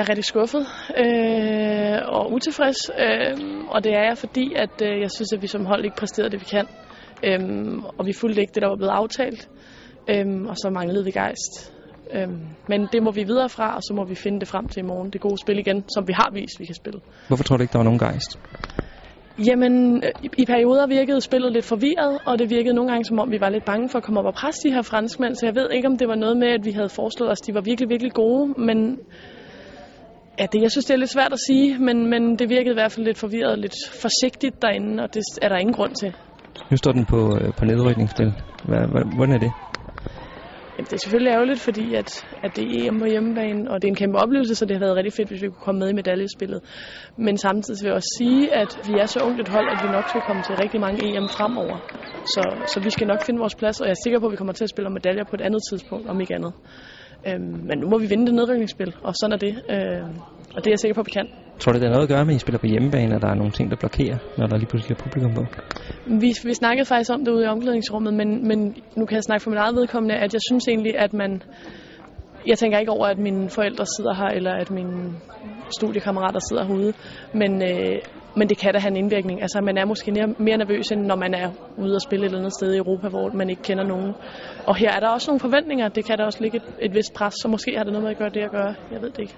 Jeg er rigtig skuffet øh, og utilfreds, øh, og det er jeg, fordi at øh, jeg synes, at vi som hold ikke præsterede det, vi kan. Øh, og vi fulgte ikke det, der var blevet aftalt, øh, og så manglede vi gejst. Øh, men det må vi videre fra, og så må vi finde det frem til i morgen. Det gode spil igen, som vi har vist, vi kan spille. Hvorfor tror du ikke, der var nogen gejst? Jamen, i, i perioder virkede spillet lidt forvirret, og det virkede nogle gange, som om vi var lidt bange for at komme op og presse de her franskmænd, så jeg ved ikke, om det var noget med, at vi havde foreslået os, de var virkelig, virkelig gode, men ja, det, jeg synes, det er lidt svært at sige, men, men det virkede i hvert fald lidt forvirret, lidt forsigtigt derinde, og det er der ingen grund til. Nu står den på, øh, på nedrykningsspil. Hvordan er det? Jamen, det er selvfølgelig ærgerligt, fordi at, at det er EM på hjemmebane, og det er en kæmpe oplevelse, så det har været rigtig fedt, hvis vi kunne komme med i medaljespillet. Men samtidig vil jeg også sige, at vi er så ungt et hold, at vi nok skal komme til rigtig mange EM fremover. Så, så vi skal nok finde vores plads, og jeg er sikker på, at vi kommer til at spille om medaljer på et andet tidspunkt, om ikke andet. Øhm, men nu må vi vinde det nedrykningsspil, og sådan er det. Øhm, og det er jeg sikker på, at vi kan. Tror du, det er noget at gøre med, at I spiller på hjemmebane, og der er nogle ting, der blokerer, når der lige pludselig er publikum på? Vi, vi snakkede faktisk om det ude i omklædningsrummet, men, men nu kan jeg snakke for mit eget vedkommende, at jeg synes egentlig, at man... Jeg tænker ikke over, at mine forældre sidder her, eller at mine studiekammerater sidder herude, men, øh, men det kan da have en indvirkning. Altså, man er måske mere nervøs, end når man er ude og spille et eller andet sted i Europa, hvor man ikke kender nogen. Og her er der også nogle forventninger. Det kan der også ligge et, et vist pres, så måske har det noget med at gøre det at gøre. Jeg ved det ikke.